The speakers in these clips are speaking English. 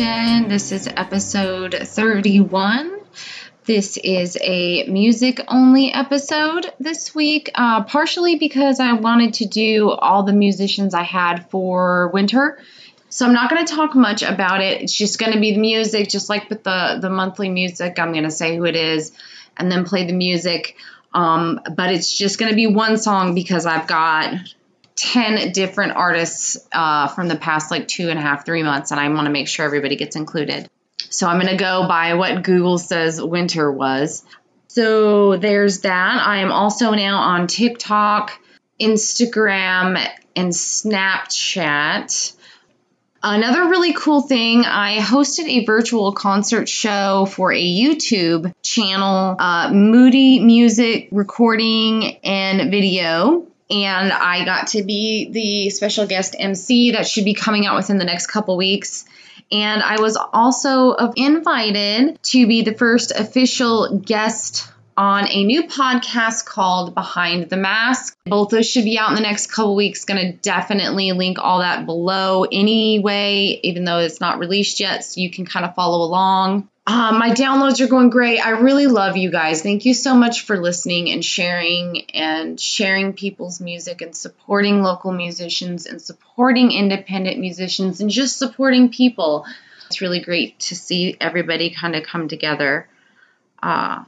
Pollution. This is episode 31. This is a music only episode this week, uh, partially because I wanted to do all the musicians I had for winter. So I'm not going to talk much about it. It's just going to be the music, just like with the, the monthly music. I'm going to say who it is and then play the music. Um, but it's just going to be one song because I've got 10 different artists uh, from the past like two and a half, three months, and I want to make sure everybody gets included. So I'm going to go by what Google says winter was. So there's that. I am also now on TikTok, Instagram, and Snapchat. Another really cool thing, I hosted a virtual concert show for a YouTube channel, uh, Moody Music Recording and Video and I got to be the special guest MC that should be coming out within the next couple weeks. And I was also invited to be the first official guest on a new podcast called Behind the Mask. Both of those should be out in the next couple weeks. Going to definitely link all that below anyway, even though it's not released yet, so you can kind of follow along. Uh, my downloads are going great. I really love you guys. Thank you so much for listening and sharing and sharing people's music and supporting local musicians and supporting independent musicians and just supporting people. It's really great to see everybody kind of come together uh,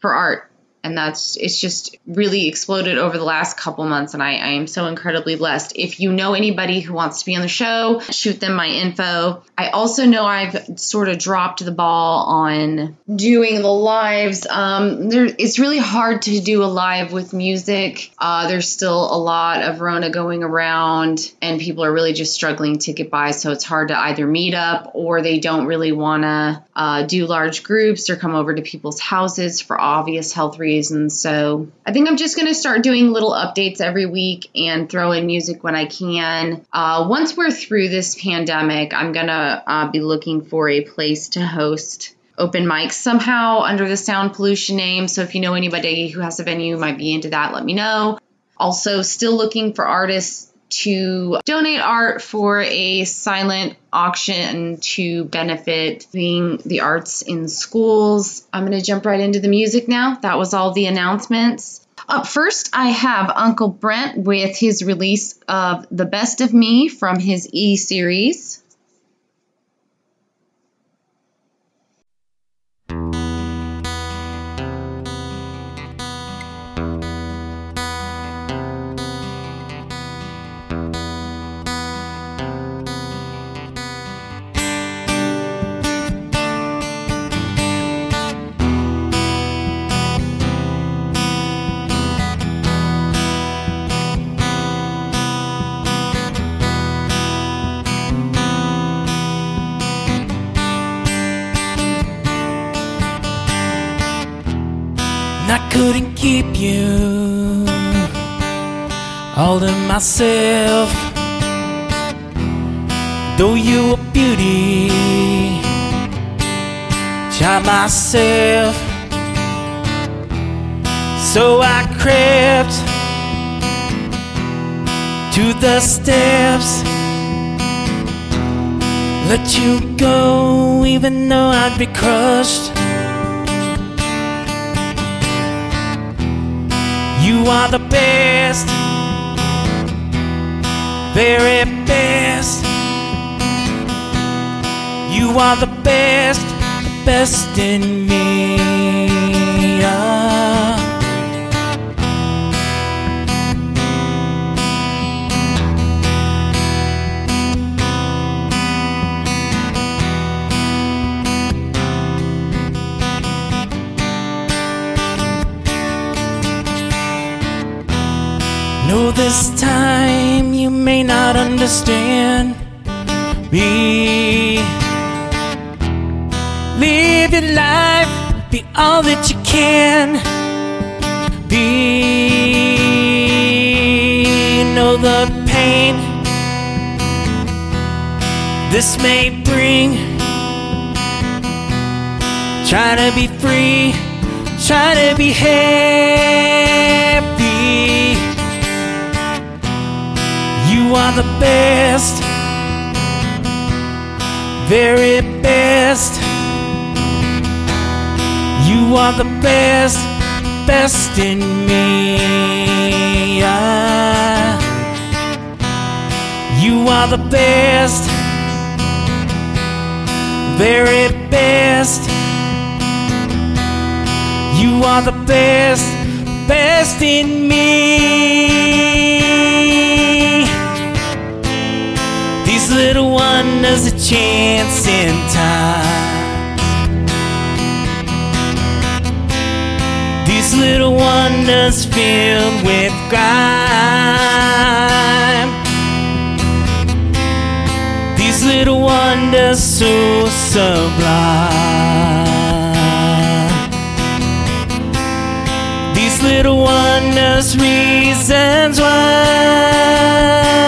for art and that's it's just really exploded over the last couple months and I, I, am so incredibly blessed. If you know anybody who wants to be on the show shoot them my info. I also know i've sort of dropped the ball on doing the lives. Um, there, it's really hard to do a live with music. Uh, there's still a lot of rona going around and people are really just struggling to get by so it's hard to either meet up or they don't really want to uh, do large groups or come over to people's houses for obvious health reasons reasons. So I think I'm just going to start doing little updates every week and throw in music when I can. Uh, once we're through this pandemic, I'm going to uh, be looking for a place to host open mics somehow under the sound pollution name. So if you know anybody who has a venue might be into that, let me know. Also, still looking for artists to donate art for a silent auction to benefit the arts in schools. I'm going to jump right into the music now. That was all the announcements. Up first, I have Uncle Brent with his release of The Best of Me from his E series. Keep you all to myself. Though you were beauty, child myself. So I crept to the steps. Let you go, even though I'd be crushed. You are the best, very best. You are the best, the best in me. Know this time you may not understand me. Live your life, be all that you can be. Know the pain this may bring. Try to be free, try to be happy. You are the best, very best. You are the best, best in me. You are the best, very best. You are the best, best in me. Little wonders, a chance in time. These little wonders filled with grime. These little wonders so sublime. These little wonders, reasons why.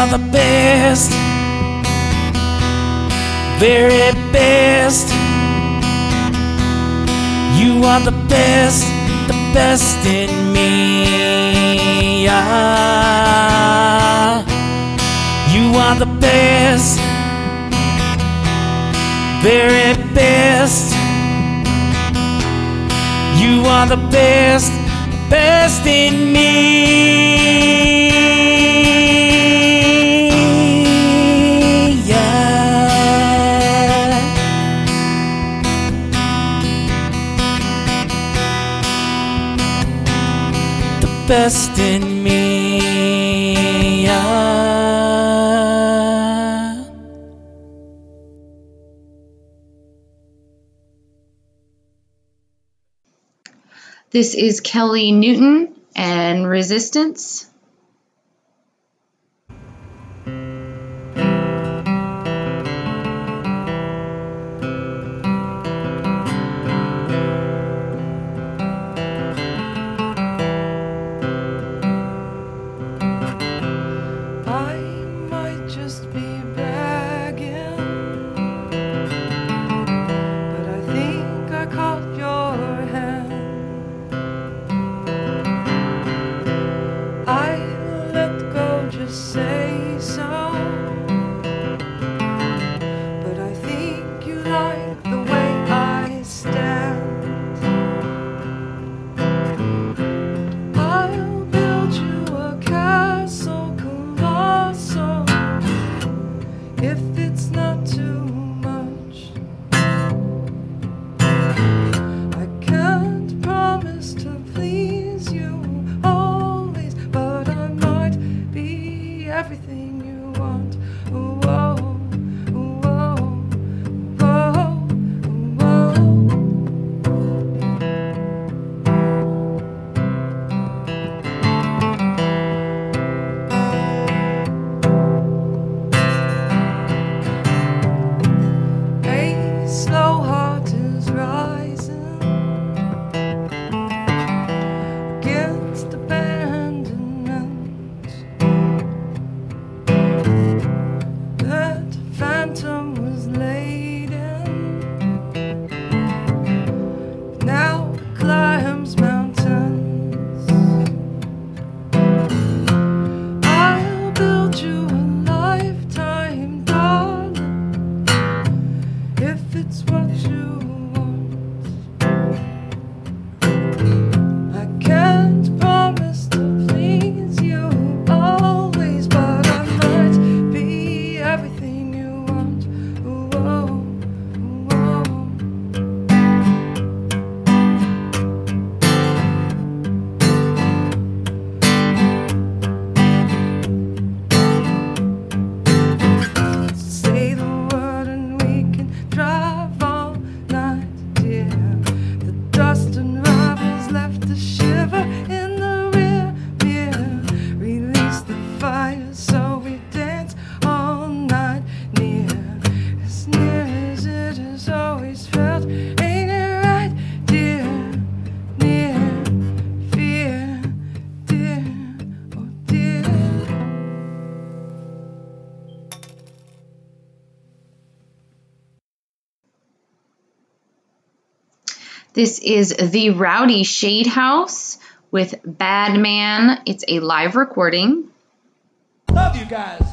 Are the best, very best. You are the best, the best in me. You are the best, very best. You are the best, best in me. This is Kelly Newton and Resistance. This is The Rowdy Shade House with Badman. It's a live recording. Love you guys.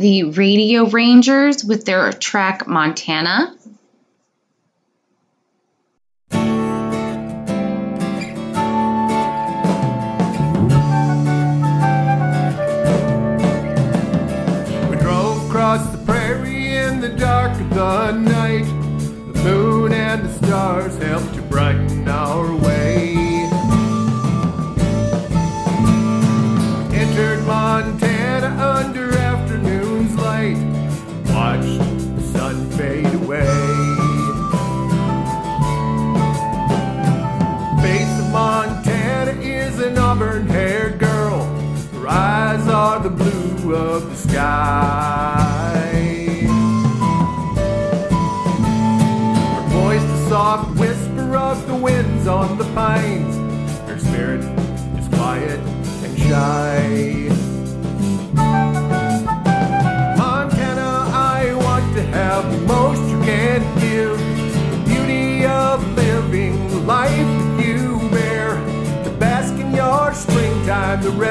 the Radio Rangers with their track Montana. We drove across the prairie in the dark of the night. The moon and the stars helped to brighten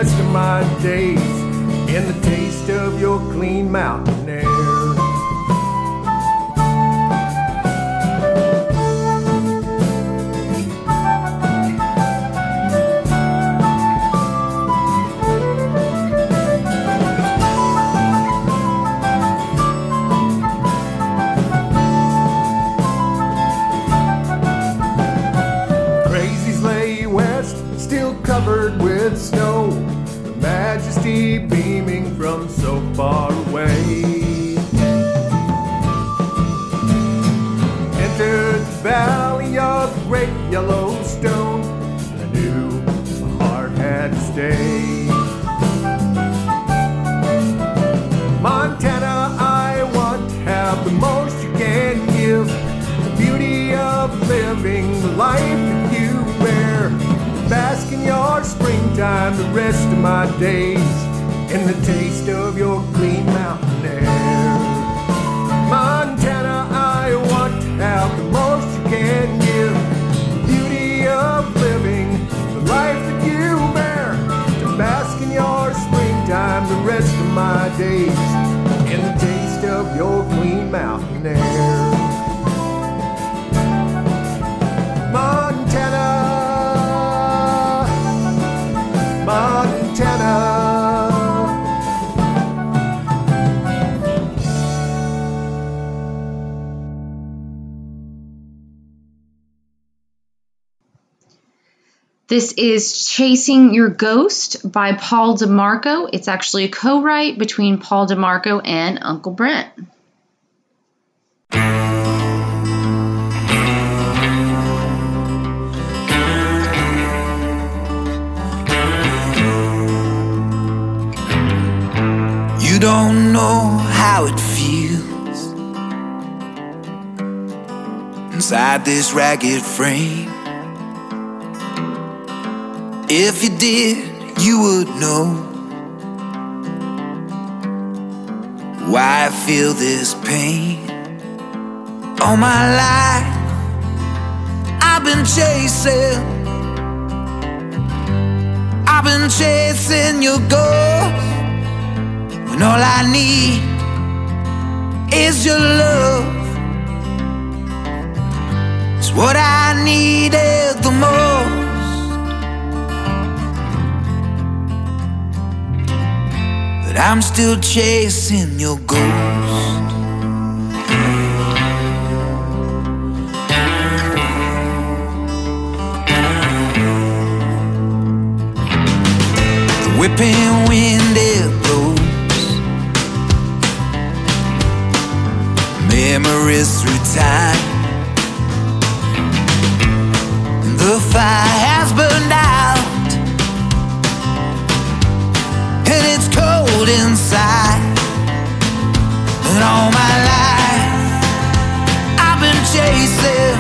rest of my days in the taste of your clean mouth. Beaming from so far away. The rest of my days. In the taste of your clean This is Chasing Your Ghost by Paul DeMarco. It's actually a co write between Paul DeMarco and Uncle Brent. You don't know how it feels inside this ragged frame. If you did, you would know why I feel this pain. All my life, I've been chasing, I've been chasing your ghost. When all I need is your love. It's what I needed the most. I'm still chasing your ghost. The whipping wind it blows. Memories through time. Cold inside. And all my life, I've been chasing.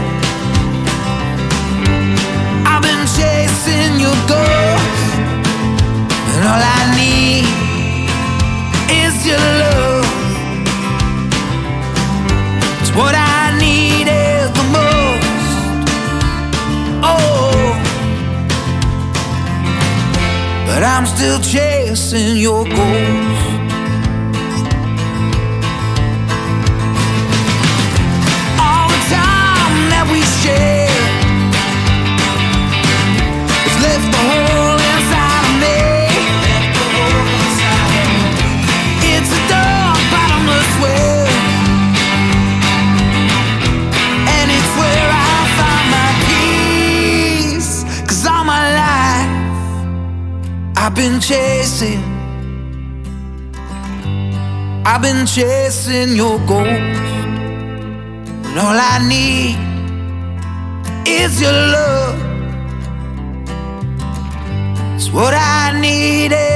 I've been chasing your. And all I need is your love. It's what I I'm still chasing your ghost. Been chasing. I've been chasing your ghost. And all I need is your love. It's what I needed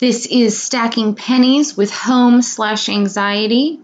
This is Stacking Pennies with Home slash Anxiety.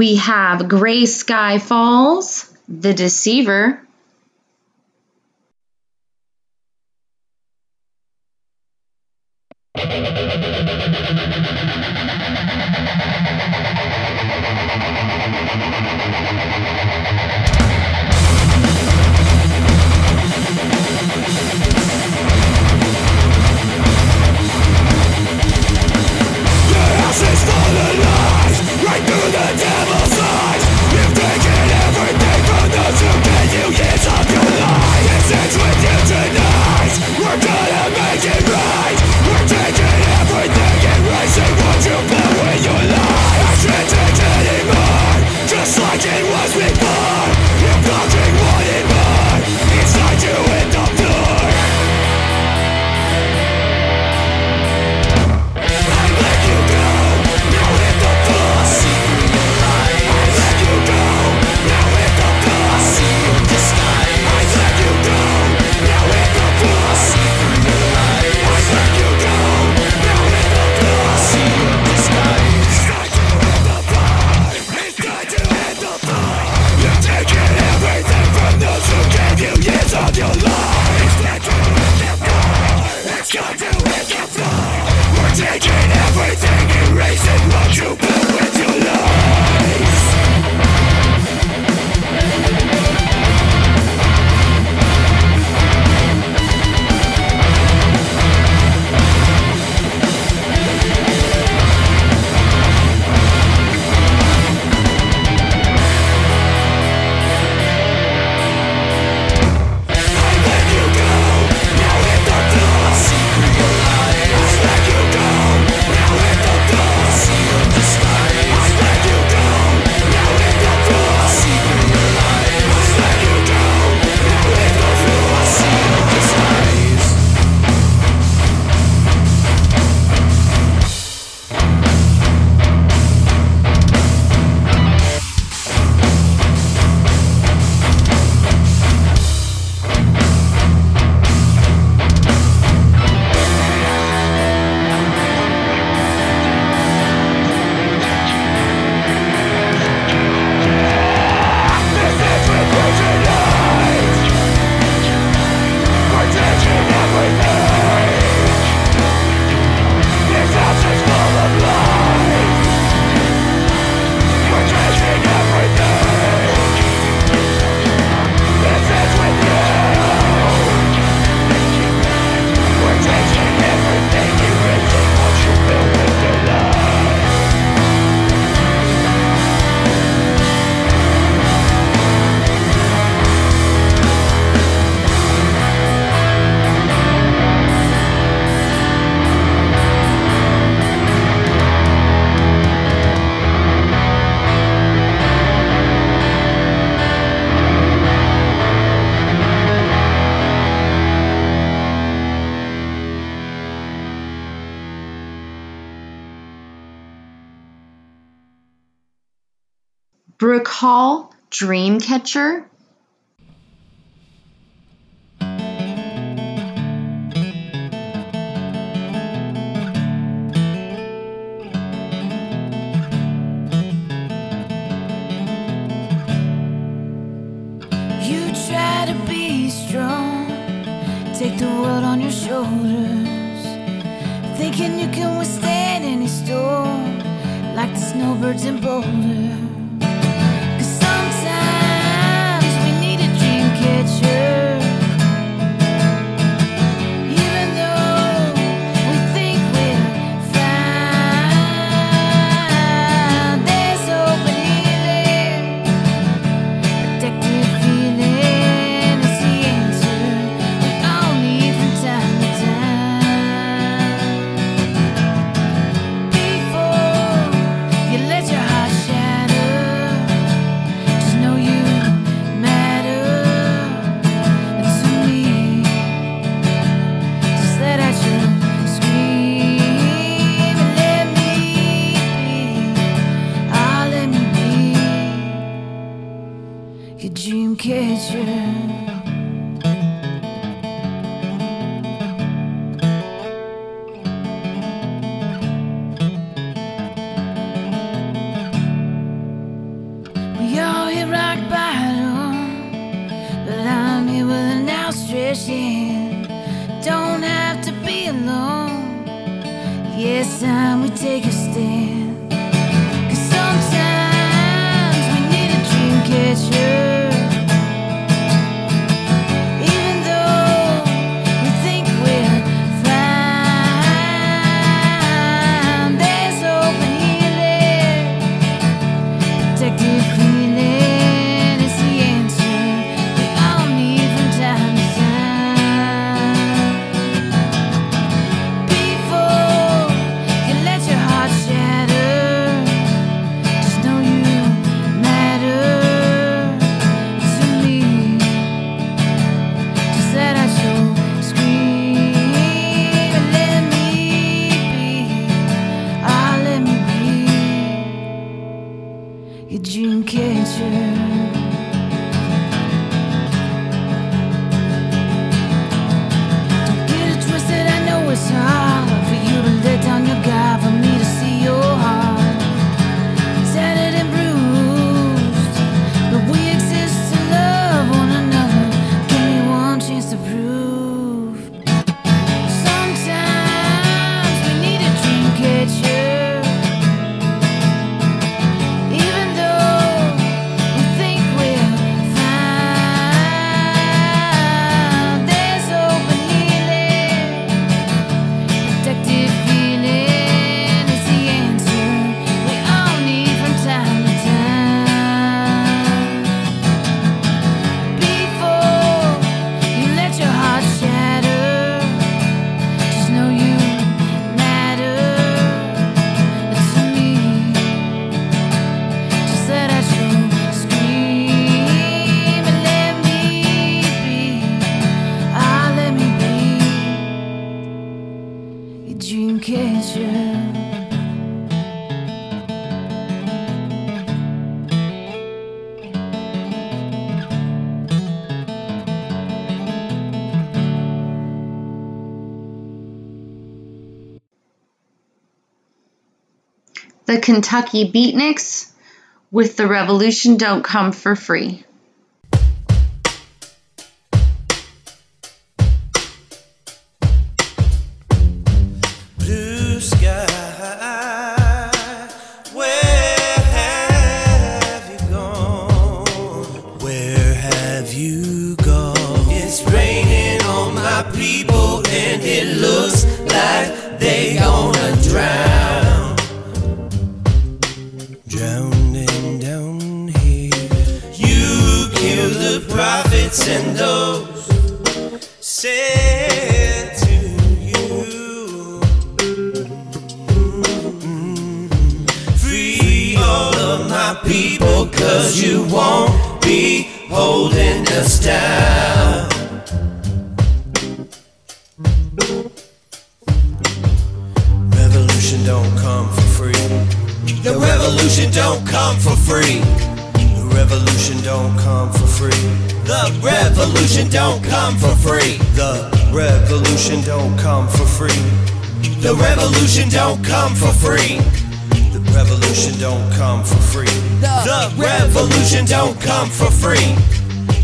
We have Gray Sky Falls, The Deceiver. Brooke Hall, Dreamcatcher. You try to be strong, take the world on your shoulders, thinking you can withstand any storm, like the snowbirds in Boulder. Your dream catcher. The Kentucky Beatniks with The Revolution Don't Come for Free.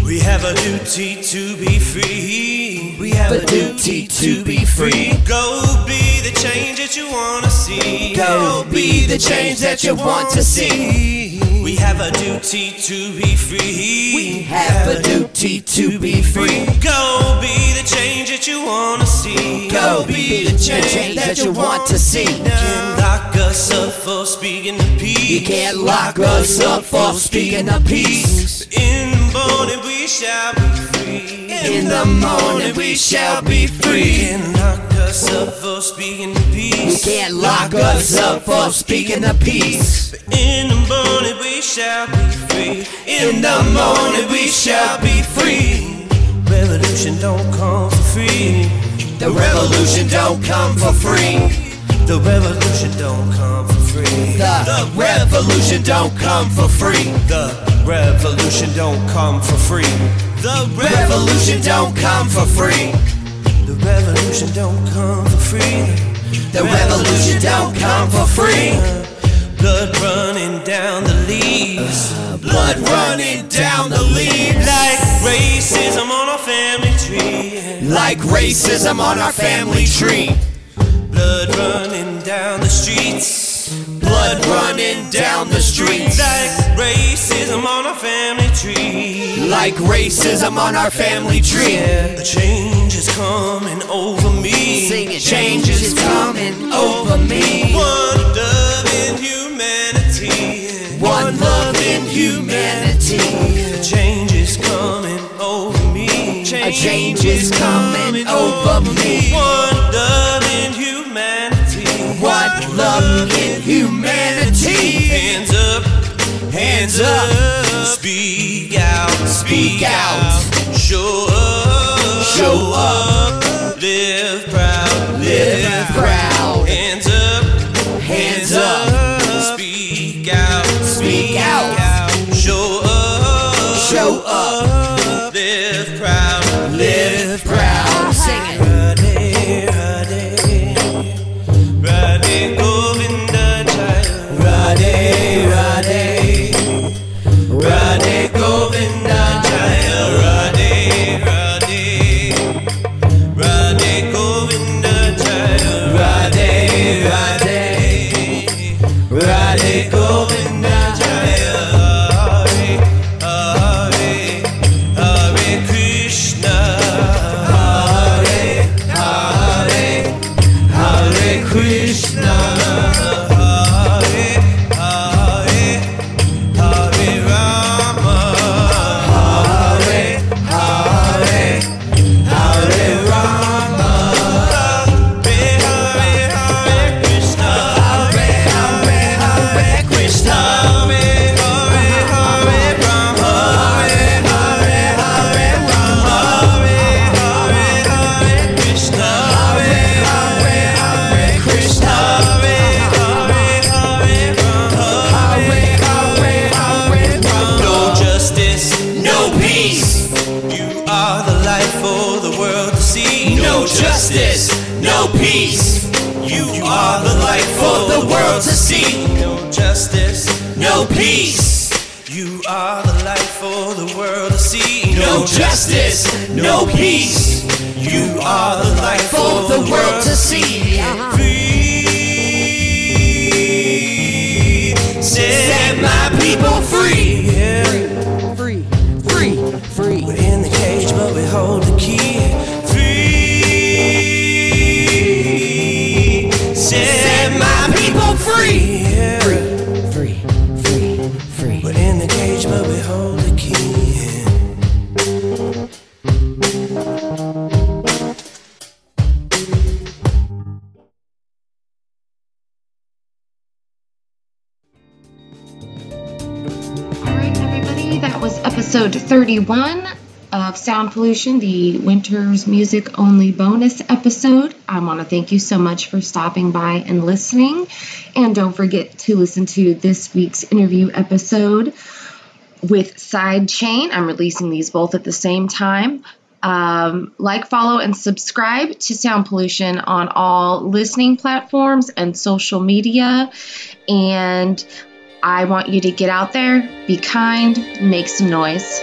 We have a duty to be free. We have a duty to be free. Go be the change that you wanna see. Go be the change that you want to see. We have a duty to be free. We have a duty to be free. Go be the change that you wanna see. Go be the change that you want to see. You can't lock us up for speaking the peace. You can't lock us up for speaking the peace. In morning we shall be free. In the morning we shall be free. You can't lock us up for speaking the peace. You can't lock us up for speaking the peace. In the morning we shall be free. In the morning we shall be free. Revolution don't come for free. The revolution don't come for free. The revolution don't come for free. The revolution don't come for free. The revolution don't come for free. The revolution don't come for free. The revolution don't come for free. The revolution don't come for free. Blood running down the leaves. Blood running down the leaves. Like racism on our family tree. Like racism on our family tree. Blood running down the streets. Blood running down the streets. Like racism on our family tree. Like racism on our family tree. Yeah, the change is coming over me. Sing it. Change is coming over me. One love in humanity. One love in humanity. The change is coming over me. A change is coming over me. One love humanity. Hands up, hands up. Speak out, Speak out. Show up, Show up. Live Radhe Govinda One of Sound Pollution, the Winter's Music Only bonus episode. I want to thank you so much for stopping by and listening. And don't forget to listen to this week's interview episode with Sidechain. I'm releasing these both at the same time. Um, like, follow, and subscribe to Sound Pollution on all listening platforms and social media. And I want you to get out there, be kind, make some noise.